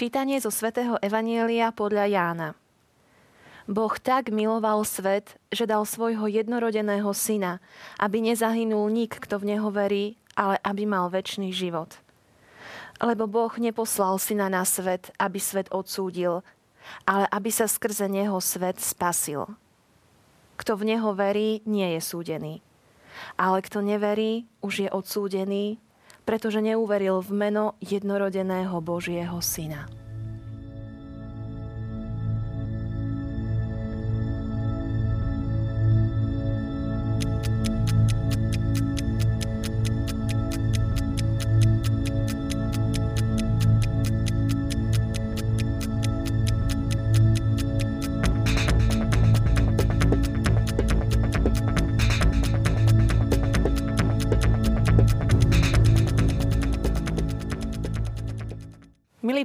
Čítanie zo svätého Evanielia podľa Jána. Boh tak miloval svet, že dal svojho jednorodeného syna, aby nezahynul nik, kto v neho verí, ale aby mal väčší život. Lebo Boh neposlal syna na svet, aby svet odsúdil, ale aby sa skrze neho svet spasil. Kto v neho verí, nie je súdený. Ale kto neverí, už je odsúdený, pretože neuveril v meno jednorodeného Božieho Syna.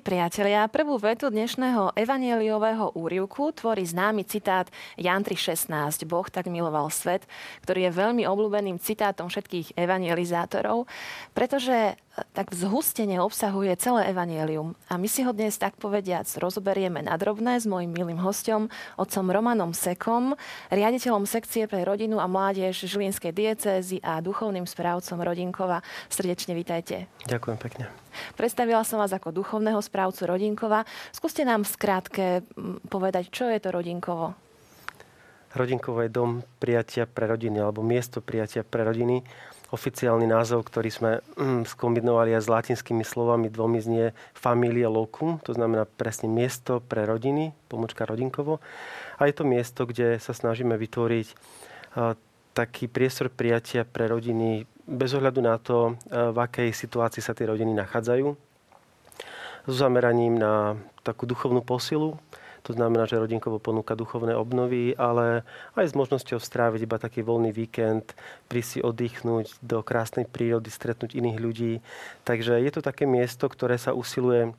Priatelia, prvú vetu dnešného evanieliového úrivku tvorí známy citát Jan 3.16. Boh tak miloval svet, ktorý je veľmi obľúbeným citátom všetkých evangelizátorov, pretože tak zhustene obsahuje celé evanielium. A my si ho dnes tak povediac rozoberieme na drobné s mojim milým hostom, otcom Romanom Sekom, riaditeľom sekcie pre rodinu a mládež Žilinskej diecézy a duchovným správcom Rodinkova. Srdečne vítajte. Ďakujem pekne. Predstavila som vás ako duchovného správcu Rodinkova. Skúste nám skrátke povedať, čo je to Rodinkovo. Rodinkovo je dom prijatia pre rodiny alebo miesto prijatia pre rodiny oficiálny názov, ktorý sme mm, skombinovali aj s latinskými slovami, dvomi znie familia locum, to znamená presne miesto pre rodiny, pomočka rodinkovo. A je to miesto, kde sa snažíme vytvoriť taký priestor prijatia pre rodiny bez ohľadu na to, v akej situácii sa tie rodiny nachádzajú. S zameraním na takú duchovnú posilu, to znamená, že rodinkovo ponúka duchovné obnovy, ale aj s možnosťou stráviť iba taký voľný víkend, prísť si oddychnúť do krásnej prírody, stretnúť iných ľudí. Takže je to také miesto, ktoré sa usiluje e,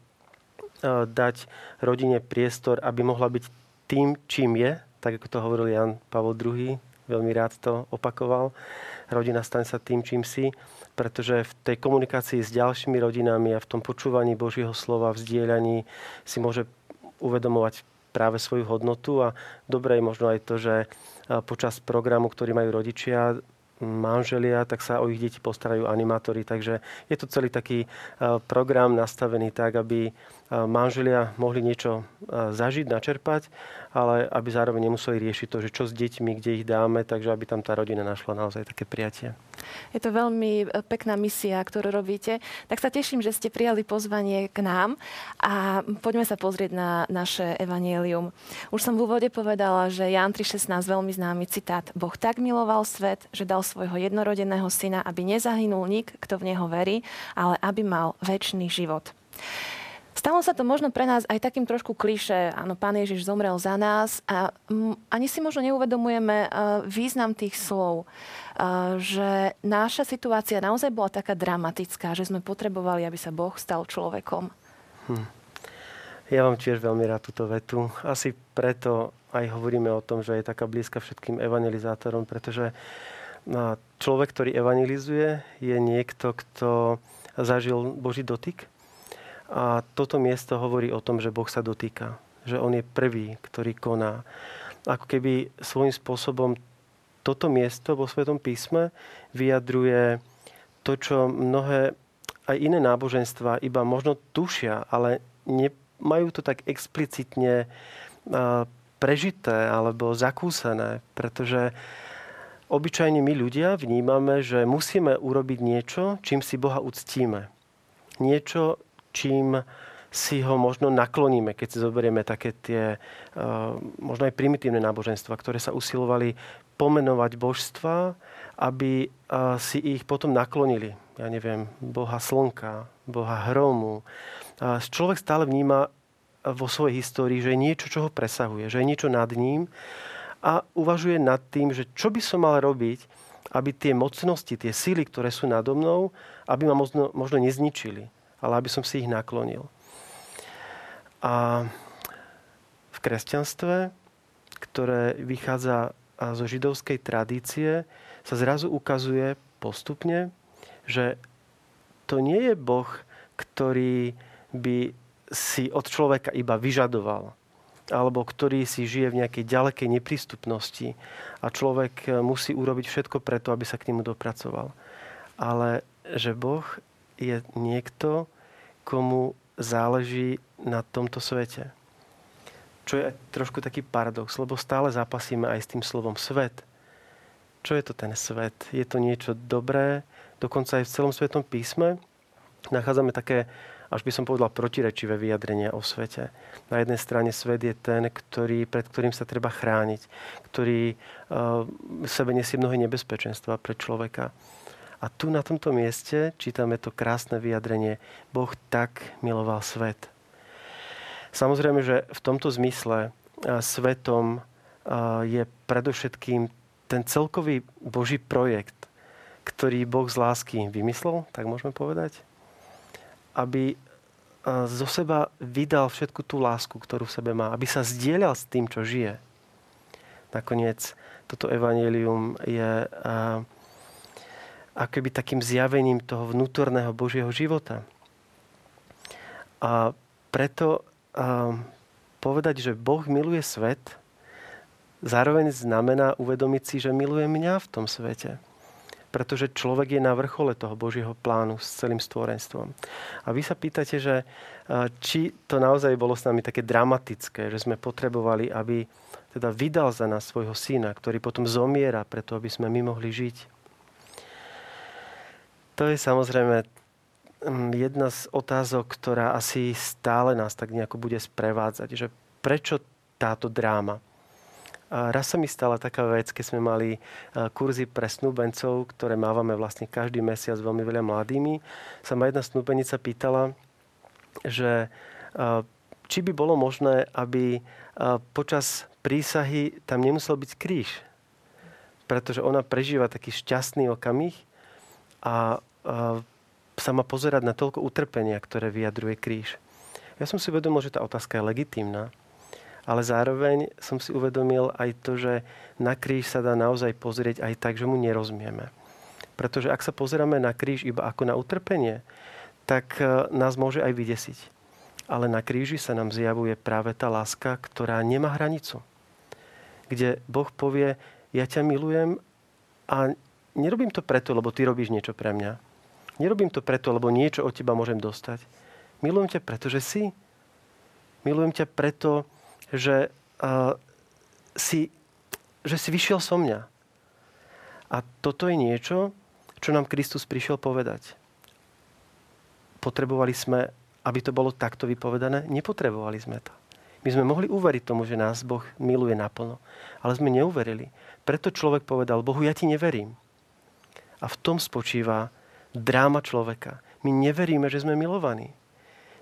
dať rodine priestor, aby mohla byť tým, čím je, tak ako to hovoril Jan Pavel II, veľmi rád to opakoval. Rodina stane sa tým, čím si, pretože v tej komunikácii s ďalšími rodinami a v tom počúvaní Božieho slova, v zdieľaní si môže uvedomovať práve svoju hodnotu a dobré je možno aj to, že počas programu, ktorý majú rodičia, manželia, tak sa o ich deti postarajú animátori. Takže je to celý taký program nastavený tak, aby manželia mohli niečo zažiť, načerpať, ale aby zároveň nemuseli riešiť to, že čo s deťmi, kde ich dáme, takže aby tam tá rodina našla naozaj také prijatie. Je to veľmi e, pekná misia, ktorú robíte. Tak sa teším, že ste prijali pozvanie k nám a poďme sa pozrieť na naše evanielium. Už som v úvode povedala, že Jan 3.16 veľmi známy citát. Boh tak miloval svet, že dal svojho jednorodeného syna, aby nezahynul nik, kto v neho verí, ale aby mal väčší život. Stalo sa to možno pre nás aj takým trošku kliše. Áno, pán Ježiš zomrel za nás a ani si možno neuvedomujeme význam tých slov. Že naša situácia naozaj bola taká dramatická, že sme potrebovali, aby sa Boh stal človekom. Hm. Ja mám tiež veľmi rád túto vetu. Asi preto aj hovoríme o tom, že je taká blízka všetkým evangelizátorom, pretože človek, ktorý evangelizuje, je niekto, kto zažil Boží dotyk, a toto miesto hovorí o tom, že Boh sa dotýka. Že On je prvý, ktorý koná. Ako keby svojím spôsobom toto miesto vo Svetom písme vyjadruje to, čo mnohé aj iné náboženstva iba možno tušia, ale nemajú to tak explicitne prežité alebo zakúsené, pretože obyčajne my ľudia vnímame, že musíme urobiť niečo, čím si Boha uctíme. Niečo, čím si ho možno nakloníme, keď si zoberieme také tie eh, možno aj primitívne náboženstva, ktoré sa usilovali pomenovať božstva, aby eh, si ich potom naklonili. Ja neviem, boha slnka, boha hromu. Človek stále vníma vo svojej histórii, že je niečo, čo ho presahuje, že je niečo nad ním a uvažuje nad tým, že čo by som mal robiť, aby tie mocnosti, tie síly, ktoré sú nado mnou, aby ma možno, možno nezničili ale aby som si ich naklonil. A v kresťanstve, ktoré vychádza zo židovskej tradície, sa zrazu ukazuje postupne, že to nie je Boh, ktorý by si od človeka iba vyžadoval, alebo ktorý si žije v nejakej ďalekej neprístupnosti a človek musí urobiť všetko preto, aby sa k nemu dopracoval. Ale že Boh je niekto, komu záleží na tomto svete. Čo je trošku taký paradox, lebo stále zápasíme aj s tým slovom svet. Čo je to ten svet? Je to niečo dobré? Dokonca aj v celom svetom písme nachádzame také, až by som povedal, protirečivé vyjadrenia o svete. Na jednej strane svet je ten, ktorý, pred ktorým sa treba chrániť, ktorý uh, sebe nesie mnohé nebezpečenstva pre človeka. A tu na tomto mieste čítame to krásne vyjadrenie Boh tak miloval svet. Samozrejme, že v tomto zmysle svetom je predovšetkým ten celkový Boží projekt, ktorý Boh z lásky vymyslel, tak môžeme povedať, aby zo seba vydal všetku tú lásku, ktorú v sebe má, aby sa zdieľal s tým, čo žije. Nakoniec toto evanelium je akoby takým zjavením toho vnútorného Božieho života. A preto um, povedať, že Boh miluje svet, zároveň znamená uvedomiť si, že miluje mňa v tom svete. Pretože človek je na vrchole toho Božieho plánu s celým stvorenstvom. A vy sa pýtate, že či to naozaj bolo s nami také dramatické, že sme potrebovali, aby teda vydal za nás svojho syna, ktorý potom zomiera preto, aby sme my mohli žiť. To je samozrejme mm, jedna z otázok, ktorá asi stále nás tak nejako bude sprevádzať, že prečo táto dráma? A raz sa mi stala taká vec, keď sme mali kurzy pre snúbencov, ktoré mávame vlastne každý mesiac veľmi veľa mladými. Sa ma jedna snúbenica pýtala, že či by bolo možné, aby počas prísahy tam nemusel byť kríž. Pretože ona prežíva taký šťastný okamih a sa má pozerať na toľko utrpenia, ktoré vyjadruje kríž. Ja som si uvedomil, že tá otázka je legitímna, ale zároveň som si uvedomil aj to, že na kríž sa dá naozaj pozrieť aj tak, že mu nerozumieme. Pretože ak sa pozeráme na kríž iba ako na utrpenie, tak e, nás môže aj vydesiť. Ale na kríži sa nám zjavuje práve tá láska, ktorá nemá hranicu. Kde Boh povie, ja ťa milujem a nerobím to preto, lebo ty robíš niečo pre mňa, Nerobím to preto, lebo niečo od teba môžem dostať. Milujem ťa preto, že si. Milujem ťa preto, že, uh, si, že si vyšiel so mňa. A toto je niečo, čo nám Kristus prišiel povedať. Potrebovali sme, aby to bolo takto vypovedané? Nepotrebovali sme to. My sme mohli uveriť tomu, že nás Boh miluje naplno. Ale sme neuverili. Preto človek povedal, Bohu, ja ti neverím. A v tom spočíva dráma človeka. My neveríme, že sme milovaní.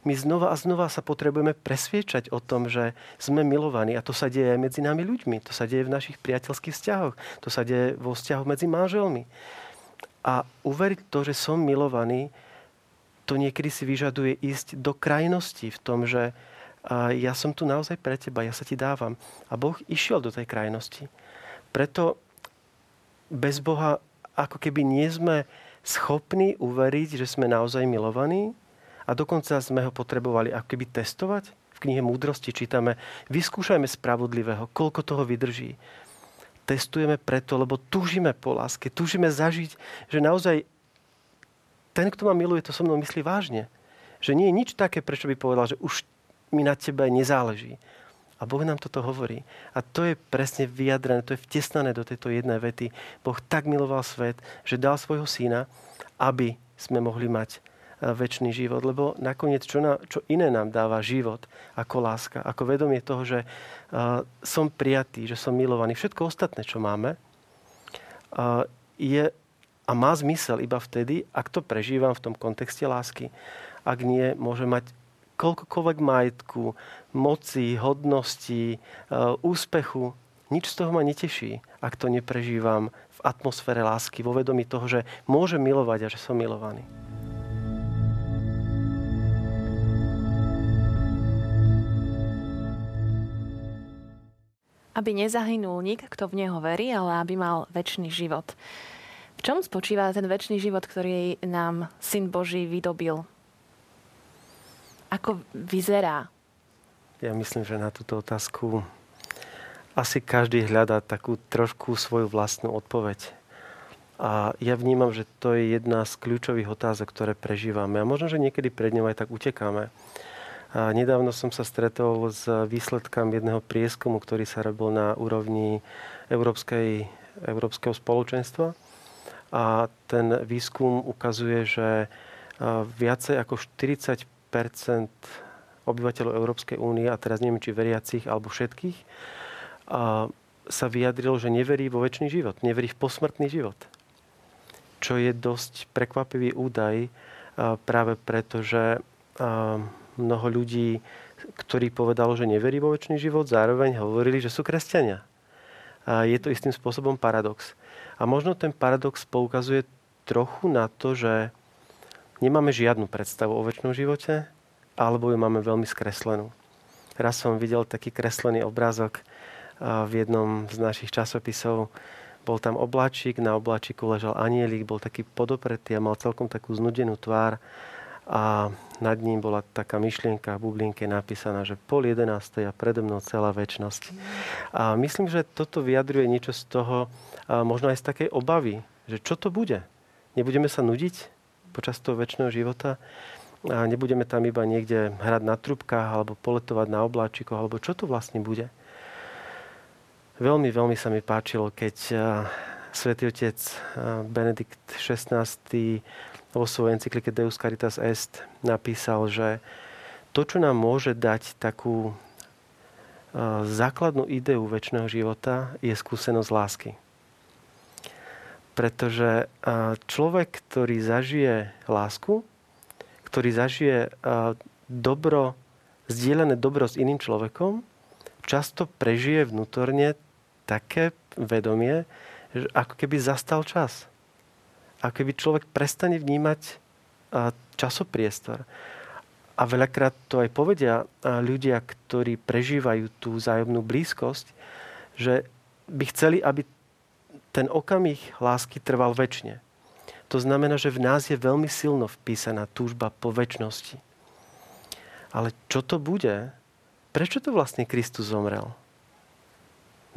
My znova a znova sa potrebujeme presviečať o tom, že sme milovaní. A to sa deje aj medzi nami ľuďmi. To sa deje v našich priateľských vzťahoch. To sa deje vo vzťahoch medzi manželmi. A uveriť to, že som milovaný, to niekedy si vyžaduje ísť do krajnosti v tom, že ja som tu naozaj pre teba, ja sa ti dávam. A Boh išiel do tej krajnosti. Preto bez Boha ako keby nie sme schopní uveriť, že sme naozaj milovaní a dokonca sme ho potrebovali ako keby testovať. V knihe Múdrosti čítame, vyskúšajme spravodlivého, koľko toho vydrží. Testujeme preto, lebo túžime po láske, túžime zažiť, že naozaj ten, kto ma miluje, to so mnou myslí vážne. Že nie je nič také, prečo by povedal, že už mi na tebe nezáleží. A Boh nám toto hovorí. A to je presne vyjadrené, to je vtesnané do tejto jednej vety. Boh tak miloval svet, že dal svojho syna, aby sme mohli mať e, väčší život. Lebo nakoniec, čo, na, čo iné nám dáva život ako láska, ako vedomie toho, že uh, som prijatý, že som milovaný. Všetko ostatné, čo máme, uh, je a má zmysel iba vtedy, ak to prežívam v tom kontexte lásky. Ak nie, môže mať koľkokoľvek majetku, moci, hodnosti, e, úspechu. Nič z toho ma neteší, ak to neprežívam v atmosfére lásky, vo vedomí toho, že môžem milovať a že som milovaný. Aby nezahynul nik, kto v Neho verí, ale aby mal väčší život. V čom spočíva ten väčší život, ktorý nám Syn Boží vydobil? Ako vyzerá? Ja myslím, že na túto otázku asi každý hľadá takú trošku svoju vlastnú odpoveď. A ja vnímam, že to je jedna z kľúčových otázok, ktoré prežívame. A možno, že niekedy pred ňou aj tak utekáme. A nedávno som sa stretol s výsledkami jedného prieskumu, ktorý sa robil na úrovni Európskej, Európskeho spoločenstva. A ten výskum ukazuje, že viacej ako 40 obyvateľov Európskej únie, a teraz neviem, či veriacich alebo všetkých, a sa vyjadrilo, že neverí vo väčší život, neverí v posmrtný život. Čo je dosť prekvapivý údaj práve preto, že mnoho ľudí, ktorí povedalo, že neverí vo väčší život, zároveň hovorili, že sú kresťania. A je to istým spôsobom paradox. A možno ten paradox poukazuje trochu na to, že nemáme žiadnu predstavu o väčšnom živote, alebo ju máme veľmi skreslenú. Raz som videl taký kreslený obrázok v jednom z našich časopisov. Bol tam obláčik, na obláčiku ležal anielik, bol taký podopretý a mal celkom takú znudenú tvár a nad ním bola taká myšlienka v bublinke napísaná, že pol jedenástej a predo mnou celá väčnosť. A myslím, že toto vyjadruje niečo z toho, možno aj z takej obavy, že čo to bude? Nebudeme sa nudiť počas toho väčšného života? A nebudeme tam iba niekde hrať na trubkách alebo poletovať na obláčikoch, alebo čo to vlastne bude? Veľmi, veľmi sa mi páčilo, keď svätý otec Benedikt XVI vo svojej encyklike Deus Caritas Est napísal, že to, čo nám môže dať takú základnú ideu väčšného života, je skúsenosť lásky. Pretože človek, ktorý zažije lásku, ktorý zažije dobro, zdieľané dobro s iným človekom, často prežije vnútorne také vedomie, že ako keby zastal čas ako keby človek prestane vnímať časopriestor. A veľakrát to aj povedia ľudia, ktorí prežívajú tú zájomnú blízkosť, že by chceli, aby ten okamih lásky trval väčšine. To znamená, že v nás je veľmi silno vpísaná túžba po väčšnosti. Ale čo to bude? Prečo to vlastne Kristus zomrel?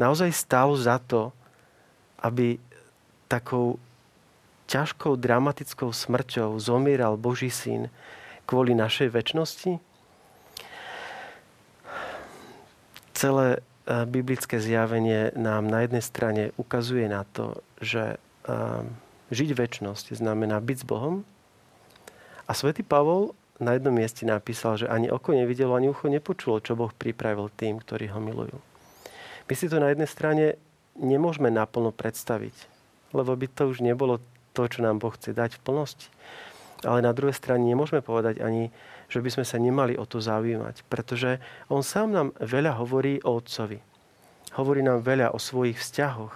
Naozaj stálo za to, aby takou ťažkou, dramatickou smrťou zomieral Boží syn kvôli našej väčšnosti? Celé biblické zjavenie nám na jednej strane ukazuje na to, že e, žiť väčšnosť znamená byť s Bohom. A svätý Pavol na jednom mieste napísal, že ani oko nevidelo, ani ucho nepočulo, čo Boh pripravil tým, ktorí ho milujú. My si to na jednej strane nemôžeme naplno predstaviť, lebo by to už nebolo to, čo nám Boh chce dať v plnosti. Ale na druhej strane nemôžeme povedať ani, že by sme sa nemali o to zaujímať, pretože On sám nám veľa hovorí o Otcovi. Hovorí nám veľa o svojich vzťahoch.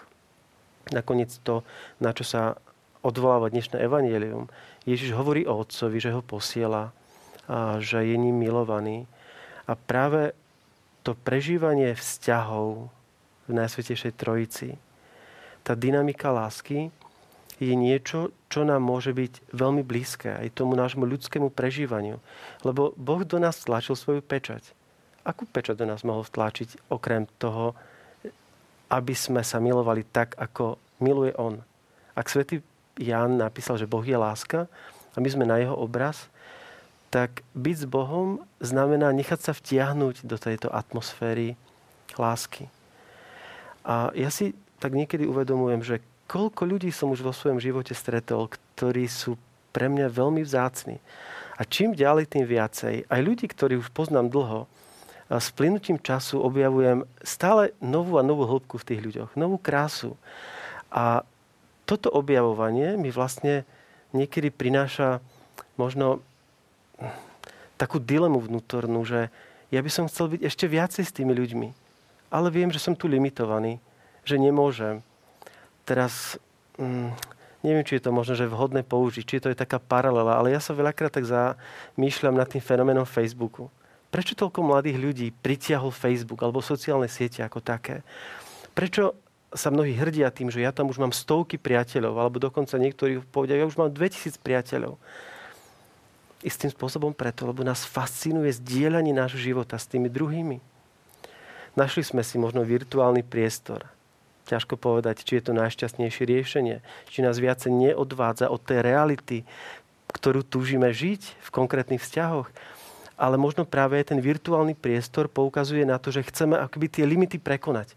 Nakoniec to, na čo sa odvoláva dnešné evanielium. Ježiš hovorí o Otcovi, že ho posiela, a že je ním milovaný. A práve to prežívanie vzťahov v Najsvetejšej Trojici, tá dynamika lásky, je niečo, čo nám môže byť veľmi blízke aj tomu nášmu ľudskému prežívaniu. Lebo Boh do nás tlačil svoju pečať. Akú pečať do nás mohol vtlačiť okrem toho, aby sme sa milovali tak, ako miluje On? Ak svätý Ján napísal, že Boh je láska a my sme na jeho obraz, tak byť s Bohom znamená nechať sa vtiahnuť do tejto atmosféry lásky. A ja si tak niekedy uvedomujem, že koľko ľudí som už vo svojom živote stretol, ktorí sú pre mňa veľmi vzácni. A čím ďalej, tým viacej. Aj ľudí, ktorí už poznám dlho, a s plynutím času objavujem stále novú a novú hĺbku v tých ľuďoch, novú krásu. A toto objavovanie mi vlastne niekedy prináša možno takú dilemu vnútornú, že ja by som chcel byť ešte viacej s tými ľuďmi. Ale viem, že som tu limitovaný, že nemôžem teraz mm, neviem, či je to možno, že vhodné použiť, či to je taká paralela, ale ja sa veľakrát tak zamýšľam nad tým fenoménom Facebooku. Prečo toľko mladých ľudí pritiahol Facebook alebo sociálne siete ako také? Prečo sa mnohí hrdia tým, že ja tam už mám stovky priateľov, alebo dokonca niektorí povedia, ja už mám 2000 priateľov. istým spôsobom preto, lebo nás fascinuje zdieľanie nášho života s tými druhými. Našli sme si možno virtuálny priestor. Ťažko povedať, či je to najšťastnejšie riešenie, či nás viacej neodvádza od tej reality, ktorú túžime žiť v konkrétnych vzťahoch. Ale možno práve ten virtuálny priestor poukazuje na to, že chceme akoby tie limity prekonať.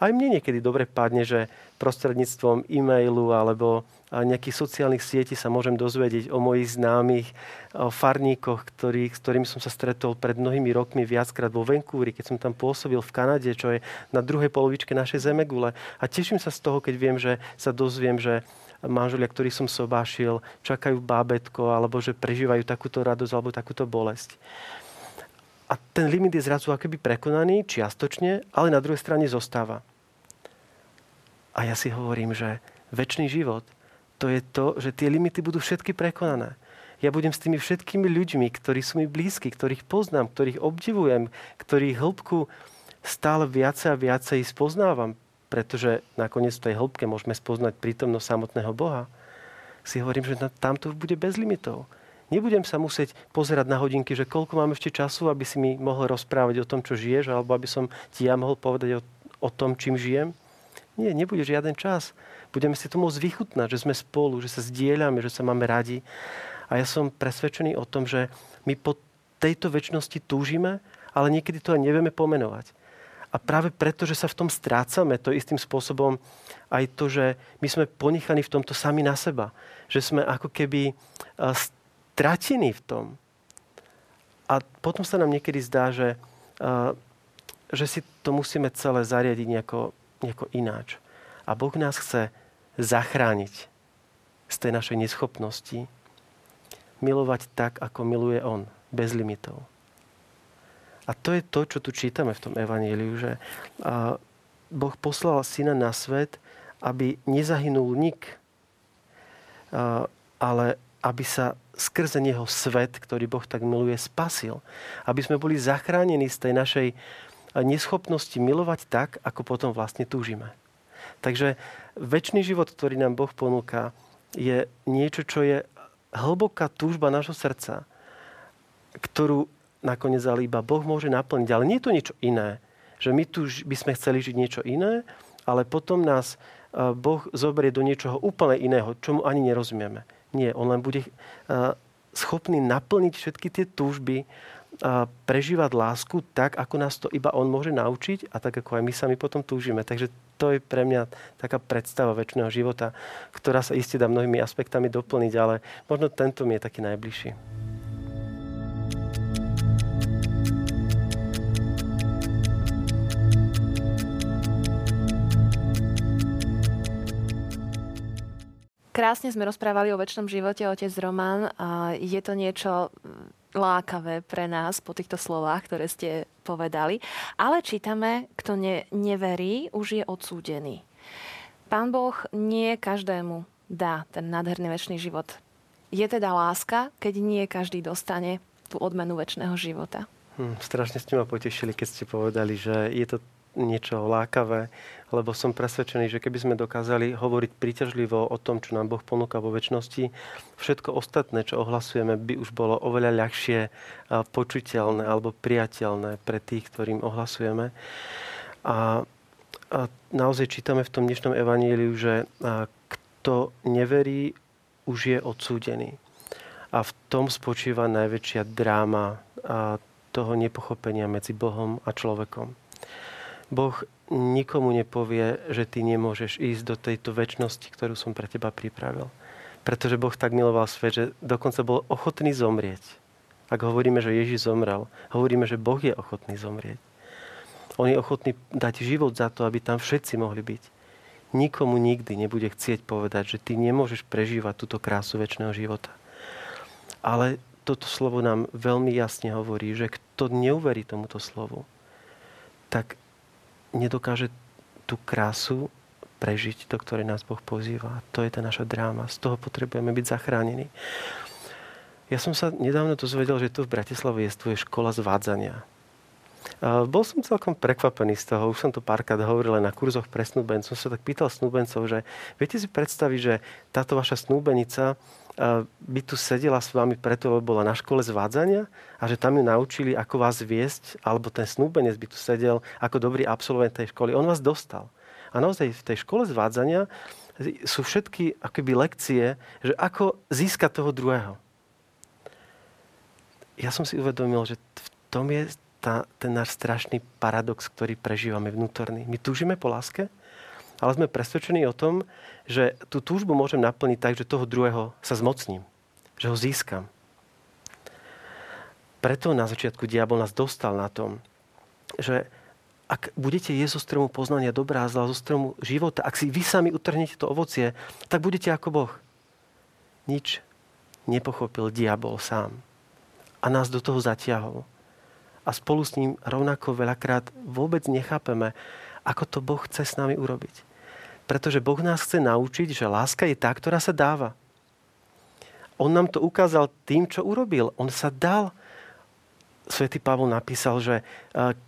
Aj mne niekedy dobre padne, že prostredníctvom e-mailu alebo nejakých sociálnych sietí sa môžem dozvedieť o mojich známych, o farníkoch, ktorý, s ktorými som sa stretol pred mnohými rokmi viackrát vo Vancouveri, keď som tam pôsobil v Kanade, čo je na druhej polovičke našej zemegule. A teším sa z toho, keď viem, že sa dozviem, že manželia, ktorých som sobášil, čakajú bábetko, alebo že prežívajú takúto radosť alebo takúto bolesť. A ten limit je zrazu akoby prekonaný čiastočne, ale na druhej strane zostáva. A ja si hovorím, že väčší život to je to, že tie limity budú všetky prekonané. Ja budem s tými všetkými ľuďmi, ktorí sú mi blízki, ktorých poznám, ktorých obdivujem, ktorých hĺbku stále viacej a viacej spoznávam, pretože nakoniec v tej hĺbke môžeme spoznať prítomnosť samotného Boha. Si hovorím, že tam to bude bez limitov. Nebudem sa musieť pozerať na hodinky, že koľko mám ešte času, aby si mi mohol rozprávať o tom, čo žiješ, alebo aby som ti ja mohol povedať o, o tom, čím žijem. Nie, nebude žiaden čas. Budeme si to môcť vychutnať, že sme spolu, že sa zdieľame, že sa máme radi. A ja som presvedčený o tom, že my po tejto väčšnosti túžime, ale niekedy to aj nevieme pomenovať. A práve preto, že sa v tom strácame, to istým spôsobom aj to, že my sme ponechaní v tomto sami na seba. Že sme ako keby stratení v tom. A potom sa nám niekedy zdá, že, že si to musíme celé zariadiť nejako nejako ináč. A Boh nás chce zachrániť z tej našej neschopnosti milovať tak, ako miluje On, bez limitov. A to je to, čo tu čítame v tom evaníliu, že Boh poslal syna na svet, aby nezahynul nik, ale aby sa skrze neho svet, ktorý Boh tak miluje, spasil. Aby sme boli zachránení z tej našej neschopnosti milovať tak, ako potom vlastne túžime. Takže väčší život, ktorý nám Boh ponúka, je niečo, čo je hlboká túžba nášho srdca, ktorú nakoniec ale iba Boh môže naplniť. Ale nie je to niečo iné. Že my tu by sme chceli žiť niečo iné, ale potom nás e, Boh zoberie do niečoho úplne iného, čomu ani nerozumieme. Nie, on len bude e, schopný naplniť všetky tie túžby, prežívať lásku tak, ako nás to iba on môže naučiť a tak, ako aj my sami potom túžime. Takže to je pre mňa taká predstava väčšného života, ktorá sa iste dá mnohými aspektami doplniť, ale možno tento mi je taký najbližší. Krásne sme rozprávali o väčšnom živote, otec Roman. Je to niečo lákavé pre nás po týchto slovách, ktoré ste povedali. Ale čítame, kto ne, neverí, už je odsúdený. Pán Boh nie každému dá ten nádherný väčší život. Je teda láska, keď nie každý dostane tú odmenu väčšného života. Hm, strašne ste ma potešili, keď ste povedali, že je to niečo lákavé, lebo som presvedčený, že keby sme dokázali hovoriť príťažlivo o tom, čo nám Boh ponúka vo väčšnosti, všetko ostatné, čo ohlasujeme, by už bolo oveľa ľahšie počuteľné alebo priateľné pre tých, ktorým ohlasujeme. A, a naozaj čítame v tom dnešnom evaníliu, že kto neverí, už je odsúdený. A v tom spočíva najväčšia dráma toho nepochopenia medzi Bohom a človekom. Boh nikomu nepovie, že ty nemôžeš ísť do tejto väčšnosti, ktorú som pre teba pripravil. Pretože Boh tak miloval svet, že dokonca bol ochotný zomrieť. Ak hovoríme, že Ježiš zomrel, hovoríme, že Boh je ochotný zomrieť. On je ochotný dať život za to, aby tam všetci mohli byť. Nikomu nikdy nebude chcieť povedať, že ty nemôžeš prežívať túto krásu väčšného života. Ale toto slovo nám veľmi jasne hovorí, že kto neuverí tomuto slovu, tak nedokáže tú krásu prežiť, do ktorej nás Boh pozýva. To je tá naša dráma. Z toho potrebujeme byť zachránení. Ja som sa nedávno dozvedel, že tu v Bratislave je škola zvádzania. Bol som celkom prekvapený z toho, už som to párkrát hovoril na kurzoch pre snúbencov. Som sa tak pýtal snúbencov, že viete si predstaviť, že táto vaša snúbenica by tu sedela s vami preto, lebo bola na škole zvádzania a že tam ju naučili, ako vás viesť, alebo ten snúbenec by tu sedel ako dobrý absolvent tej školy. On vás dostal. A naozaj v tej škole zvádzania sú všetky akoby lekcie, že ako získať toho druhého. Ja som si uvedomil, že v tom je tá, ten náš strašný paradox, ktorý prežívame vnútorný. My túžime po láske, ale sme presvedčení o tom, že tú túžbu môžem naplniť tak, že toho druhého sa zmocním, že ho získam. Preto na začiatku diabol nás dostal na tom, že ak budete jesť zo stromu poznania dobrá a zla, zo stromu života, ak si vy sami utrhnete to ovocie, tak budete ako Boh. Nič nepochopil diabol sám. A nás do toho zatiahol. A spolu s ním rovnako veľakrát vôbec nechápeme, ako to Boh chce s nami urobiť. Pretože Boh nás chce naučiť, že láska je tá, ktorá sa dáva. On nám to ukázal tým, čo urobil. On sa dal. Svetý Pavol napísal, že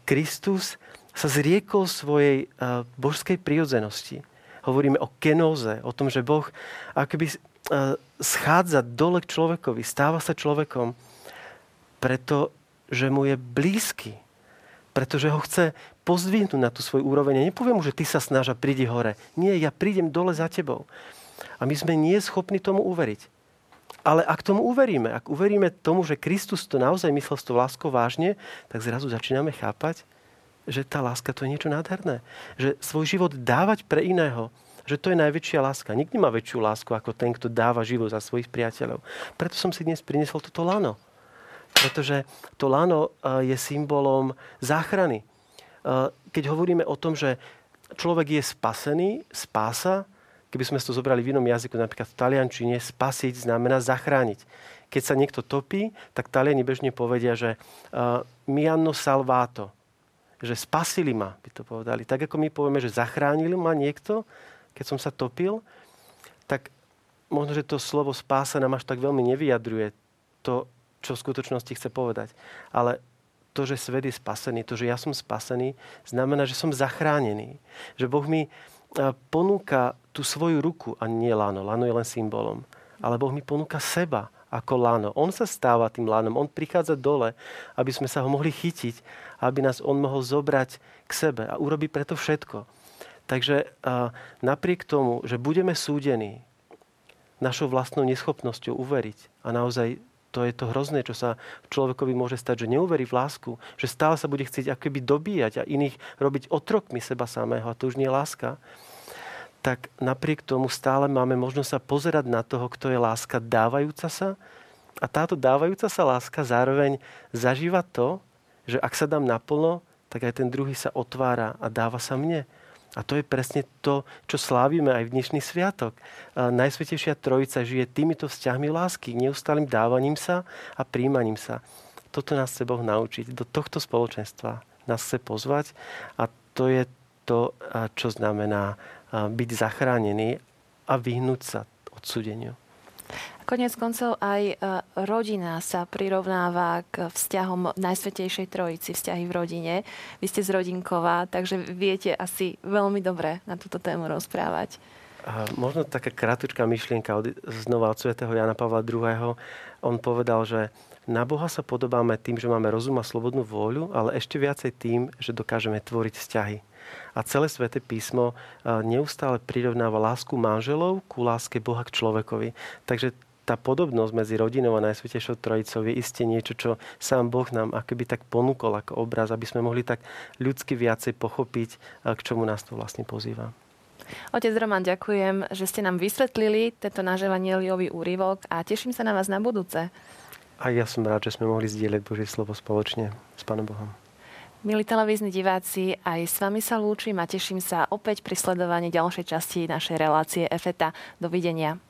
Kristus sa zriekol svojej božskej prirodzenosti. Hovoríme o kenóze, o tom, že Boh akoby schádza dole k človekovi, stáva sa človekom, pretože mu je blízky pretože ho chce pozdvihnúť na tú svoju úroveň. Ja nepoviem mu, že ty sa snaž a prídi hore. Nie, ja prídem dole za tebou. A my sme nie schopní tomu uveriť. Ale ak tomu uveríme, ak uveríme tomu, že Kristus to naozaj myslel s tou láskou vážne, tak zrazu začíname chápať, že tá láska to je niečo nádherné. Že svoj život dávať pre iného, že to je najväčšia láska. Nikto nemá väčšiu lásku ako ten, kto dáva život za svojich priateľov. Preto som si dnes priniesol toto lano pretože to lano eh, je symbolom záchrany. Eh, keď hovoríme o tom, že človek je spasený, spása, keby sme to zobrali v inom jazyku, napríklad v taliančine, spasiť znamená zachrániť. Keď sa niekto topí, tak taliani bežne povedia, že uh, mi hanno salvato, že spasili ma, by to povedali. Tak ako my povieme, že zachránili ma niekto, keď som sa topil, tak možno, že to slovo spása nám až tak veľmi nevyjadruje to, čo v skutočnosti chce povedať. Ale to, že svet je spasený, to, že ja som spasený, znamená, že som zachránený. Že Boh mi ponúka tú svoju ruku, a nie lano, lano je len symbolom, ale Boh mi ponúka seba ako lano. On sa stáva tým lanom, on prichádza dole, aby sme sa ho mohli chytiť, aby nás on mohol zobrať k sebe a urobiť preto všetko. Takže napriek tomu, že budeme súdení našou vlastnou neschopnosťou uveriť a naozaj to je to hrozné, čo sa človekovi môže stať, že neuverí v lásku, že stále sa bude chcieť akoby dobíjať a iných robiť otrokmi seba samého a to už nie je láska, tak napriek tomu stále máme možnosť sa pozerať na toho, kto je láska dávajúca sa a táto dávajúca sa láska zároveň zažíva to, že ak sa dám naplno, tak aj ten druhý sa otvára a dáva sa mne. A to je presne to, čo slávime aj v dnešný sviatok. Najsvetejšia Trojica žije týmito vzťahmi lásky, neustálým dávaním sa a príjmaním sa. Toto nás chce Boh naučiť. Do tohto spoločenstva nás chce pozvať a to je to, čo znamená byť zachránený a vyhnúť sa odsudeniu. Konec koncov aj e, rodina sa prirovnáva k vzťahom Najsvetejšej Trojici, vzťahy v rodine. Vy ste z Rodinková, takže viete asi veľmi dobre na túto tému rozprávať. A možno taká kratučká myšlienka od, znova od svätého Jana Pavla II. On povedal, že na Boha sa podobáme tým, že máme rozum a slobodnú vôľu, ale ešte viacej tým, že dokážeme tvoriť vzťahy. A celé sväté písmo neustále prirovnáva lásku manželov ku láske Boha k človekovi. Takže tá podobnosť medzi rodinou a Najsvetejšou Trojicou je isté niečo, čo sám Boh nám akoby tak ponúkol ako obraz, aby sme mohli tak ľudsky viacej pochopiť, k čomu nás to vlastne pozýva. Otec Roman, ďakujem, že ste nám vysvetlili tento náš evanieliový úryvok a teším sa na vás na budúce. A ja som rád, že sme mohli zdieľať Božie slovo spoločne s Pánom Bohom. Milí televízni diváci, aj s vami sa lúčim a teším sa opäť pri sledovaní ďalšej časti našej relácie EFETA. Dovidenia.